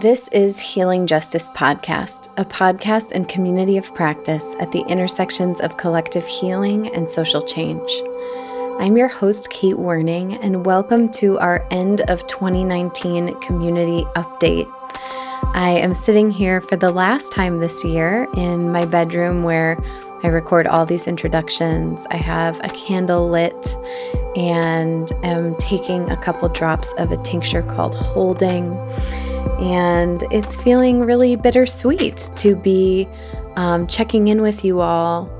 This is Healing Justice Podcast, a podcast and community of practice at the intersections of collective healing and social change. I'm your host, Kate Werning, and welcome to our end of 2019 community update. I am sitting here for the last time this year in my bedroom where I record all these introductions. I have a candle lit and am taking a couple drops of a tincture called Holding and it's feeling really bittersweet to be um, checking in with you all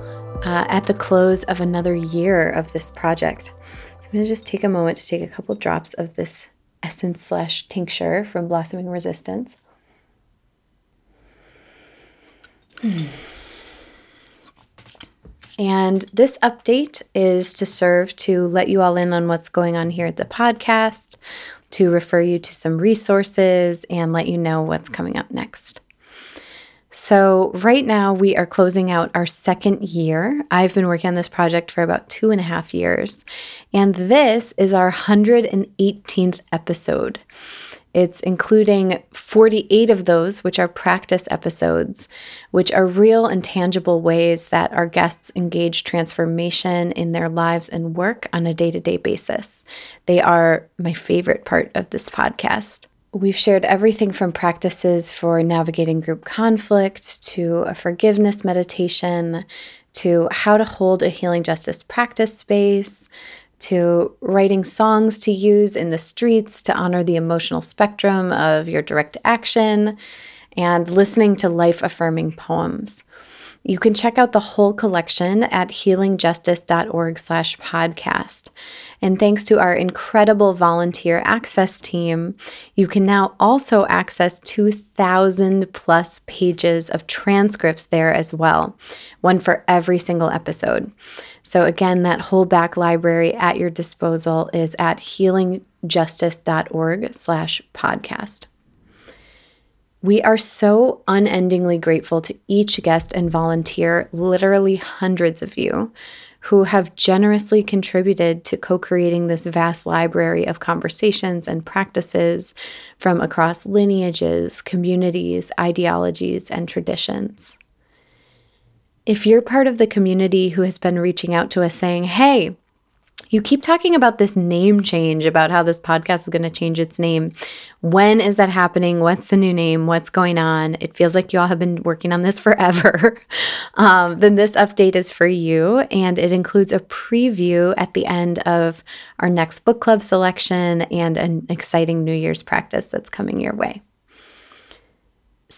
uh, at the close of another year of this project. So I'm going to just take a moment to take a couple drops of this essence slash tincture from Blossoming Resistance. Hmm. And this update is to serve to let you all in on what's going on here at the podcast, to refer you to some resources and let you know what's coming up next. So, right now, we are closing out our second year. I've been working on this project for about two and a half years, and this is our 118th episode. It's including 48 of those, which are practice episodes, which are real and tangible ways that our guests engage transformation in their lives and work on a day to day basis. They are my favorite part of this podcast. We've shared everything from practices for navigating group conflict to a forgiveness meditation to how to hold a healing justice practice space to writing songs to use in the streets to honor the emotional spectrum of your direct action, and listening to life affirming poems. You can check out the whole collection at healingjustice.org slash podcast. And thanks to our incredible volunteer access team, you can now also access 2,000 plus pages of transcripts there as well, one for every single episode. So again, that whole back library at your disposal is at healingjustice.org slash podcast. We are so unendingly grateful to each guest and volunteer, literally hundreds of you, who have generously contributed to co creating this vast library of conversations and practices from across lineages, communities, ideologies, and traditions. If you're part of the community who has been reaching out to us saying, hey, you keep talking about this name change, about how this podcast is going to change its name. When is that happening? What's the new name? What's going on? It feels like you all have been working on this forever. um, then this update is for you, and it includes a preview at the end of our next book club selection and an exciting New Year's practice that's coming your way.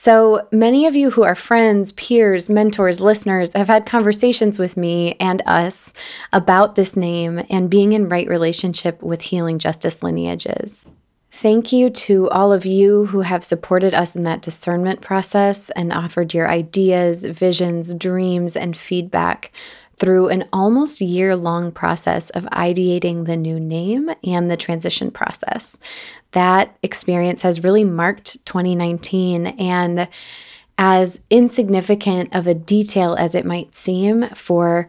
So many of you who are friends, peers, mentors, listeners have had conversations with me and us about this name and being in right relationship with healing justice lineages. Thank you to all of you who have supported us in that discernment process and offered your ideas, visions, dreams, and feedback through an almost year long process of ideating the new name and the transition process. That experience has really marked 2019 and as insignificant of a detail as it might seem for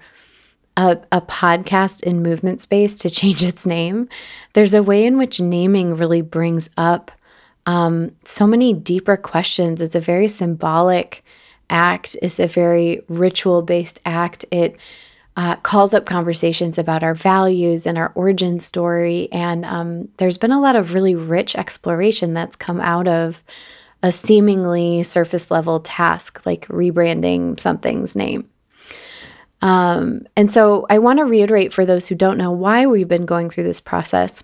a, a, podcast in movement space to change its name, there's a way in which naming really brings up um, so many deeper questions. It's a very symbolic act, it's a very ritual based act. It uh, calls up conversations about our values and our origin story. And um, there's been a lot of really rich exploration that's come out of a seemingly surface level task like rebranding something's name. Um, and so I want to reiterate for those who don't know why we've been going through this process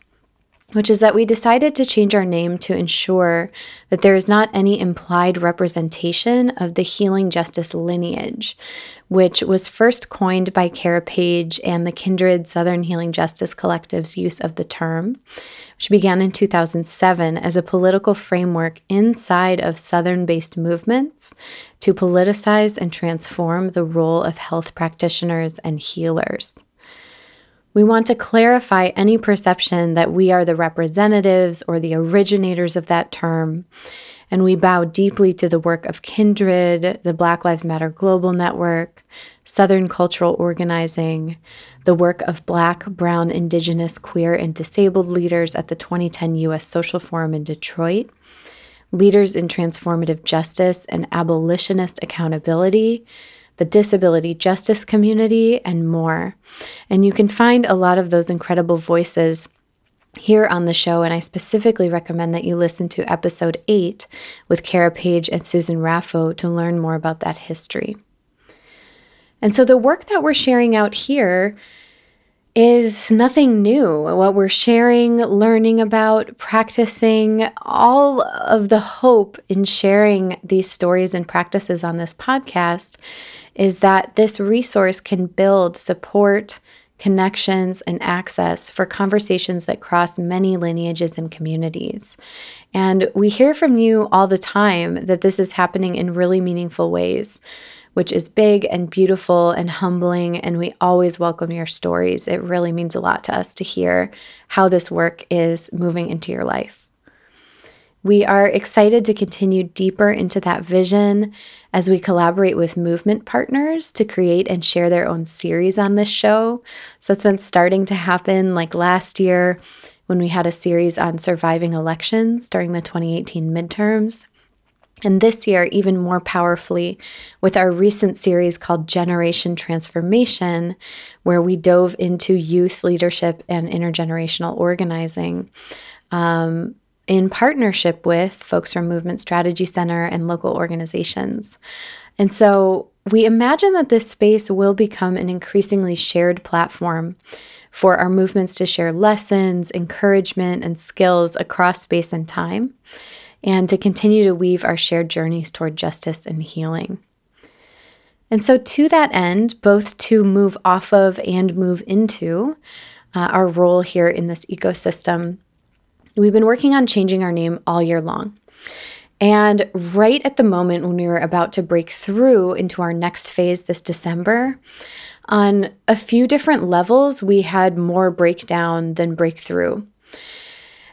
which is that we decided to change our name to ensure that there is not any implied representation of the healing justice lineage, which was first coined by Cara Page and the Kindred Southern Healing Justice Collective's use of the term, which began in 2007 as a political framework inside of Southern based movements to politicize and transform the role of health practitioners and healers. We want to clarify any perception that we are the representatives or the originators of that term. And we bow deeply to the work of Kindred, the Black Lives Matter Global Network, Southern Cultural Organizing, the work of Black, Brown, Indigenous, Queer, and Disabled leaders at the 2010 U.S. Social Forum in Detroit, leaders in transformative justice and abolitionist accountability, the disability justice community, and more. And you can find a lot of those incredible voices here on the show, and I specifically recommend that you listen to episode 8 with Cara Page and Susan Raffo to learn more about that history. And so the work that we're sharing out here is nothing new. What we're sharing, learning about, practicing, all of the hope in sharing these stories and practices on this podcast is that this resource can build support, connections, and access for conversations that cross many lineages and communities. And we hear from you all the time that this is happening in really meaningful ways which is big and beautiful and humbling. And we always welcome your stories. It really means a lot to us to hear how this work is moving into your life. We are excited to continue deeper into that vision as we collaborate with movement partners to create and share their own series on this show. So that's been starting to happen like last year when we had a series on surviving elections during the 2018 midterms. And this year, even more powerfully, with our recent series called Generation Transformation, where we dove into youth leadership and intergenerational organizing um, in partnership with folks from Movement Strategy Center and local organizations. And so we imagine that this space will become an increasingly shared platform for our movements to share lessons, encouragement, and skills across space and time and to continue to weave our shared journeys toward justice and healing. And so, to that end, both to move off of and move into uh, our role here in this ecosystem, we've been working on changing our name all year long. And right at the moment when we were about to break through into our next phase this December, on a few different levels, we had more breakdown than breakthrough.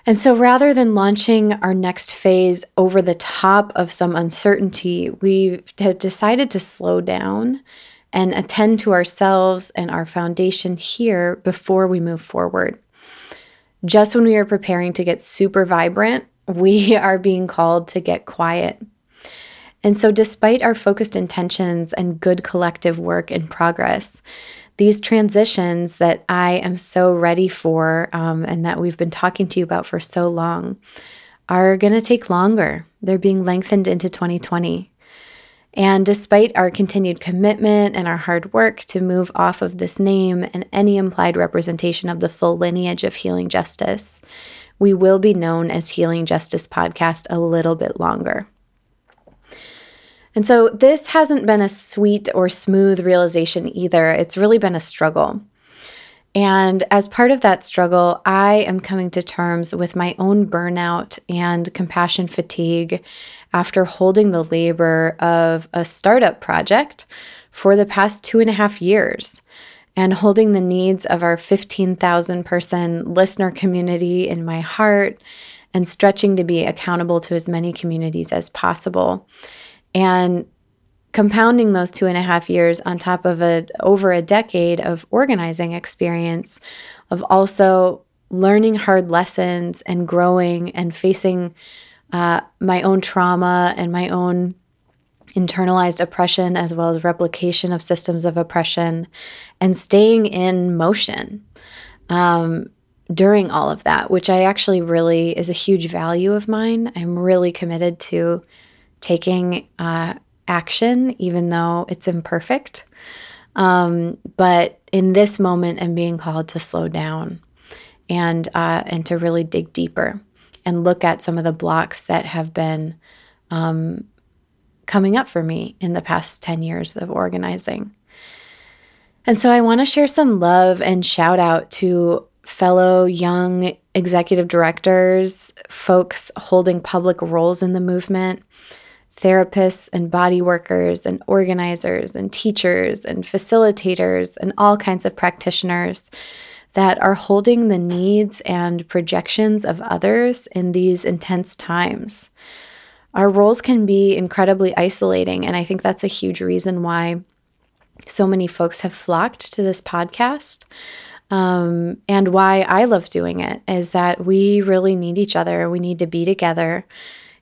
And so rather than launching our next phase over the top of some uncertainty, we have decided to slow down and attend to ourselves and our foundation here before we move forward. Just when we are preparing to get super vibrant, we are being called to get quiet. And so, despite our focused intentions and good collective work in progress, these transitions that I am so ready for um, and that we've been talking to you about for so long are going to take longer. They're being lengthened into 2020. And despite our continued commitment and our hard work to move off of this name and any implied representation of the full lineage of healing justice, we will be known as Healing Justice Podcast a little bit longer. And so this hasn't been a sweet or smooth realization either. It's really been a struggle. And as part of that struggle, I am coming to terms with my own burnout and compassion fatigue after holding the labor of a startup project for the past two and a half years and holding the needs of our 15,000 person listener community in my heart and stretching to be accountable to as many communities as possible. And compounding those two and a half years on top of a over a decade of organizing experience of also learning hard lessons and growing and facing uh, my own trauma and my own internalized oppression as well as replication of systems of oppression and staying in motion um, during all of that which i actually really is a huge value of mine. I'm really committed to taking uh, action, even though it's imperfect. Um, but in this moment, I'm being called to slow down and uh, and to really dig deeper and look at some of the blocks that have been um, coming up for me in the past 10 years of organizing. And so I want to share some love and shout out to fellow young executive directors, folks holding public roles in the movement, therapists and body workers and organizers and teachers and facilitators and all kinds of practitioners that are holding the needs and projections of others in these intense times. Our roles can be incredibly isolating, and I think that's a huge reason why so many folks have flocked to this podcast. Um, and why I love doing it is that we really need each other. We need to be together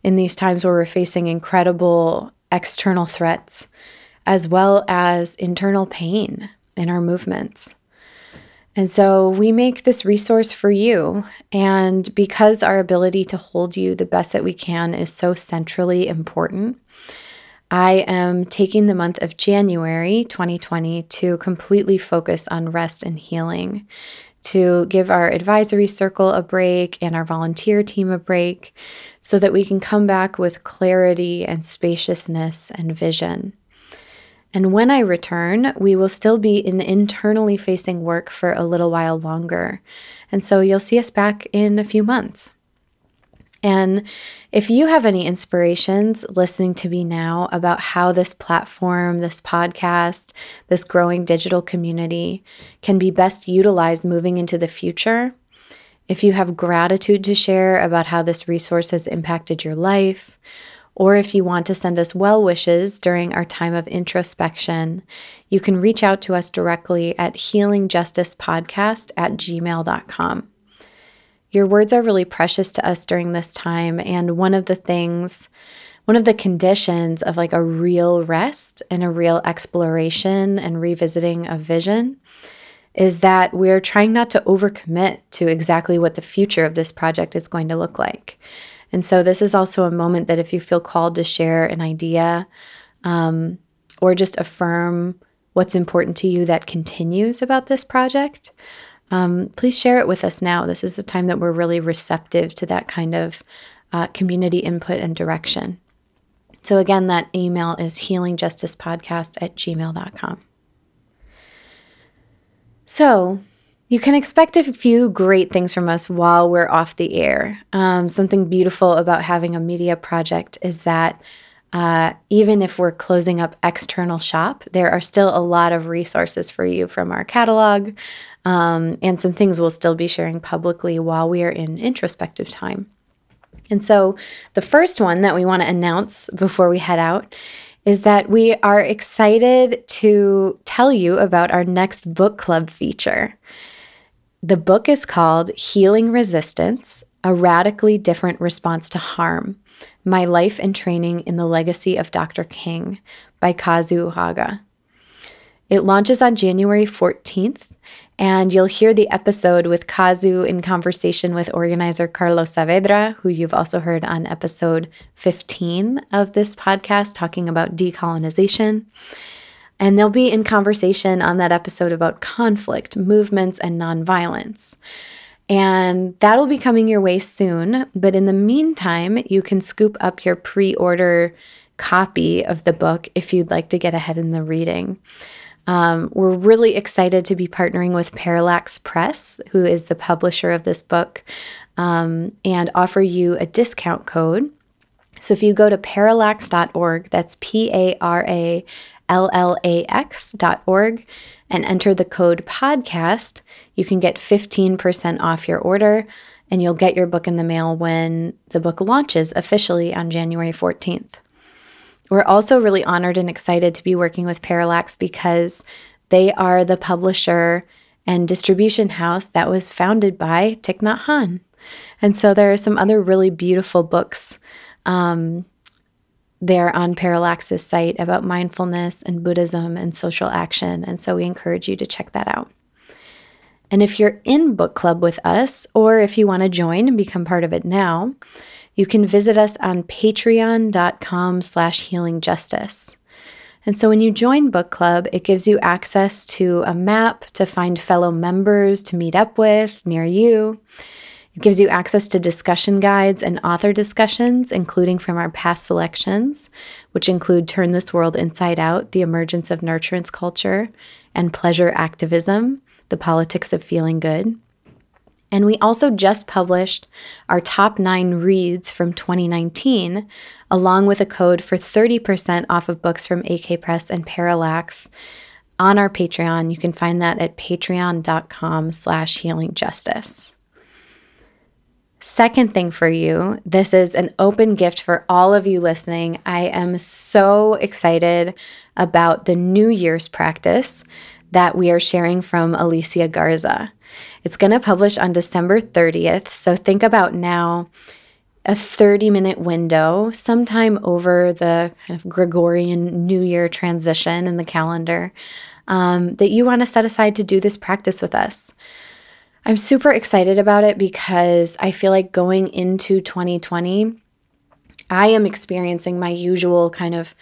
in these times where we're facing incredible external threats, as well as internal pain in our movements. And so we make this resource for you. And because our ability to hold you the best that we can is so centrally important, I am taking the month of January 2020 to completely focus on rest and healing, to give our advisory circle a break and our volunteer team a break so that we can come back with clarity and spaciousness and vision. And when I return, we will still be in internally facing work for a little while longer. And so you'll see us back in a few months. And if you have any inspirations listening to me now about how this platform, this podcast, this growing digital community can be best utilized moving into the future, if you have gratitude to share about how this resource has impacted your life, or if you want to send us well wishes during our time of introspection, you can reach out to us directly at healingjusticepodcast at gmail.com. Your words are really precious to us during this time. And one of the things, one of the conditions of like a real rest and a real exploration and revisiting of vision is that we're trying not to overcommit to exactly what the future of this project is going to look like. And so, this is also a moment that if you feel called to share an idea um, or just affirm what's important to you that continues about this project, um, please share it with us now. This is the time that we're really receptive to that kind of uh, community input and direction. So, again, that email is healingjusticepodcast at gmail.com. So, you can expect a few great things from us while we're off the air. Um, something beautiful about having a media project is that uh, even if we're closing up external shop, there are still a lot of resources for you from our catalog, um, and some things we'll still be sharing publicly while we are in introspective time. And so, the first one that we want to announce before we head out is that we are excited to tell you about our next book club feature. The book is called Healing Resistance A Radically Different Response to Harm My Life and Training in the Legacy of Dr. King by Kazu Haga. It launches on January 14th, and you'll hear the episode with Kazu in conversation with organizer Carlos Saavedra, who you've also heard on episode 15 of this podcast, talking about decolonization. And they'll be in conversation on that episode about conflict, movements, and nonviolence. And that'll be coming your way soon. But in the meantime, you can scoop up your pre order copy of the book if you'd like to get ahead in the reading. Um, we're really excited to be partnering with Parallax Press, who is the publisher of this book, um, and offer you a discount code. So if you go to parallax.org, that's P A R A llax.org and enter the code podcast, you can get 15% off your order and you'll get your book in the mail when the book launches officially on January 14th. We're also really honored and excited to be working with Parallax because they are the publisher and distribution house that was founded by Thich Nhat Hanh. And so there are some other really beautiful books um, there on Parallax's site about mindfulness and Buddhism and social action. And so we encourage you to check that out. And if you're in book club with us, or if you want to join and become part of it now, you can visit us on patreon.com slash healingjustice. And so when you join book club, it gives you access to a map to find fellow members to meet up with near you. It gives you access to discussion guides and author discussions, including from our past selections, which include Turn This World Inside Out, The Emergence of Nurturance Culture, and Pleasure Activism, The Politics of Feeling Good. And we also just published our top nine reads from 2019, along with a code for 30% off of books from AK Press and Parallax on our Patreon. You can find that at patreon.com slash healingjustice. Second thing for you, this is an open gift for all of you listening. I am so excited about the New Year's practice that we are sharing from Alicia Garza. It's going to publish on December 30th, so think about now a 30 minute window sometime over the kind of Gregorian New Year transition in the calendar um, that you want to set aside to do this practice with us. I'm super excited about it because I feel like going into 2020, I am experiencing my usual kind of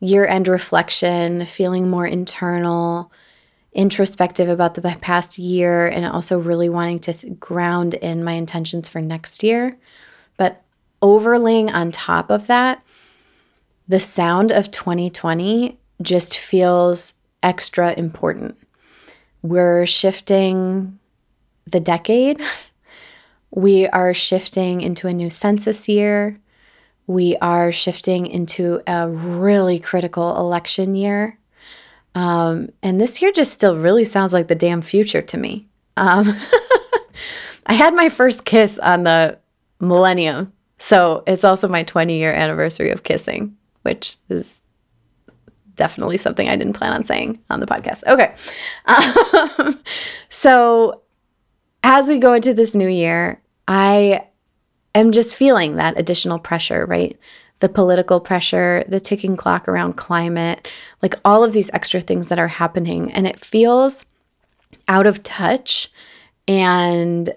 year end reflection, feeling more internal, introspective about the past year, and also really wanting to ground in my intentions for next year. But overlaying on top of that, the sound of 2020 just feels extra important. We're shifting the decade. We are shifting into a new census year. We are shifting into a really critical election year. Um, and this year just still really sounds like the damn future to me. Um, I had my first kiss on the millennium. So it's also my 20 year anniversary of kissing, which is definitely something I didn't plan on saying on the podcast. Okay. Um, so as we go into this new year, I am just feeling that additional pressure, right? The political pressure, the ticking clock around climate, like all of these extra things that are happening. And it feels out of touch and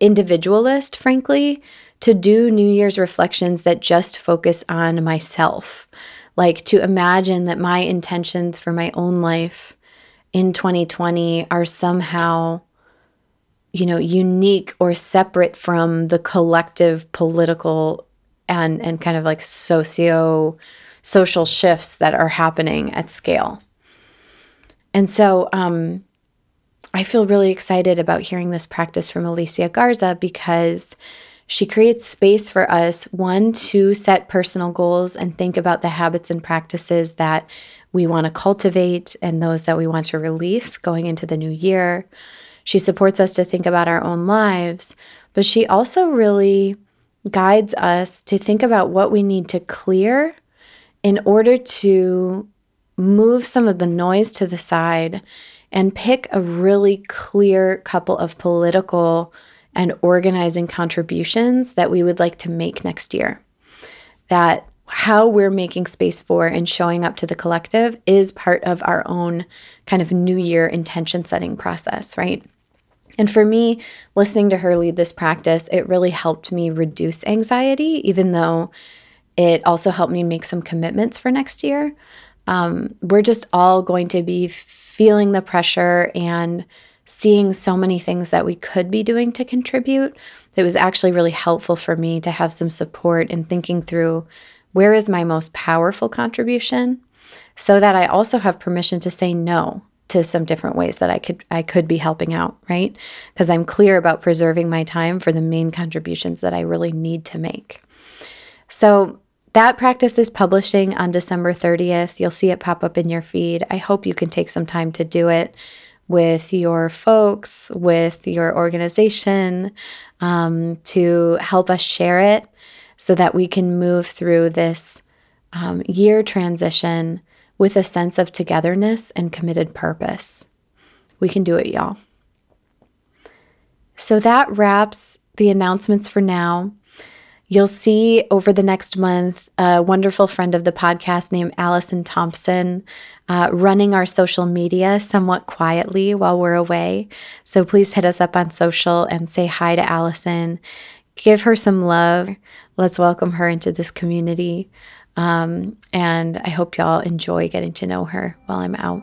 individualist, frankly, to do New Year's reflections that just focus on myself. Like to imagine that my intentions for my own life in 2020 are somehow you know unique or separate from the collective political and and kind of like socio social shifts that are happening at scale. And so um, i feel really excited about hearing this practice from alicia garza because she creates space for us one to set personal goals and think about the habits and practices that we want to cultivate and those that we want to release going into the new year. She supports us to think about our own lives, but she also really guides us to think about what we need to clear in order to move some of the noise to the side and pick a really clear couple of political and organizing contributions that we would like to make next year. That how we're making space for and showing up to the collective is part of our own kind of new year intention setting process, right? And for me, listening to her lead this practice, it really helped me reduce anxiety, even though it also helped me make some commitments for next year. Um, we're just all going to be feeling the pressure and seeing so many things that we could be doing to contribute. It was actually really helpful for me to have some support in thinking through where is my most powerful contribution so that I also have permission to say no to some different ways that I could I could be helping out, right? Because I'm clear about preserving my time for the main contributions that I really need to make. So that practice is publishing on December 30th. You'll see it pop up in your feed. I hope you can take some time to do it with your folks, with your organization, um, to help us share it so that we can move through this um, year transition with a sense of togetherness and committed purpose. We can do it, y'all. So that wraps the announcements for now. You'll see over the next month a wonderful friend of the podcast named Allison Thompson uh, running our social media somewhat quietly while we're away. So please hit us up on social and say hi to Allison. Give her some love. Let's welcome her into this community. Um, and I hope y'all enjoy getting to know her while I'm out.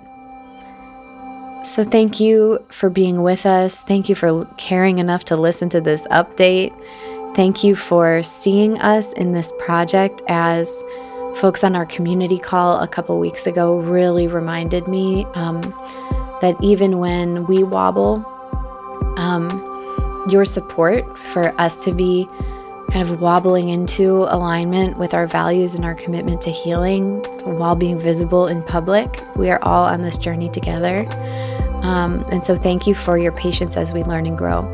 So, thank you for being with us. Thank you for caring enough to listen to this update. Thank you for seeing us in this project as folks on our community call a couple weeks ago really reminded me um, that even when we wobble, um, your support for us to be kind of wobbling into alignment with our values and our commitment to healing while being visible in public. We are all on this journey together. Um, and so, thank you for your patience as we learn and grow.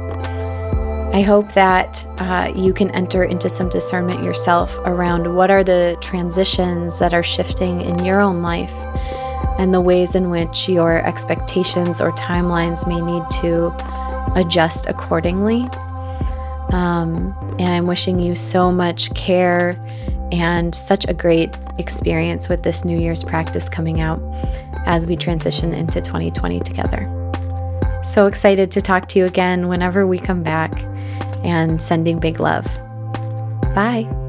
I hope that uh, you can enter into some discernment yourself around what are the transitions that are shifting in your own life and the ways in which your expectations or timelines may need to adjust accordingly. Um, and I'm wishing you so much care and such a great experience with this New Year's practice coming out as we transition into 2020 together. So excited to talk to you again whenever we come back and sending big love. Bye.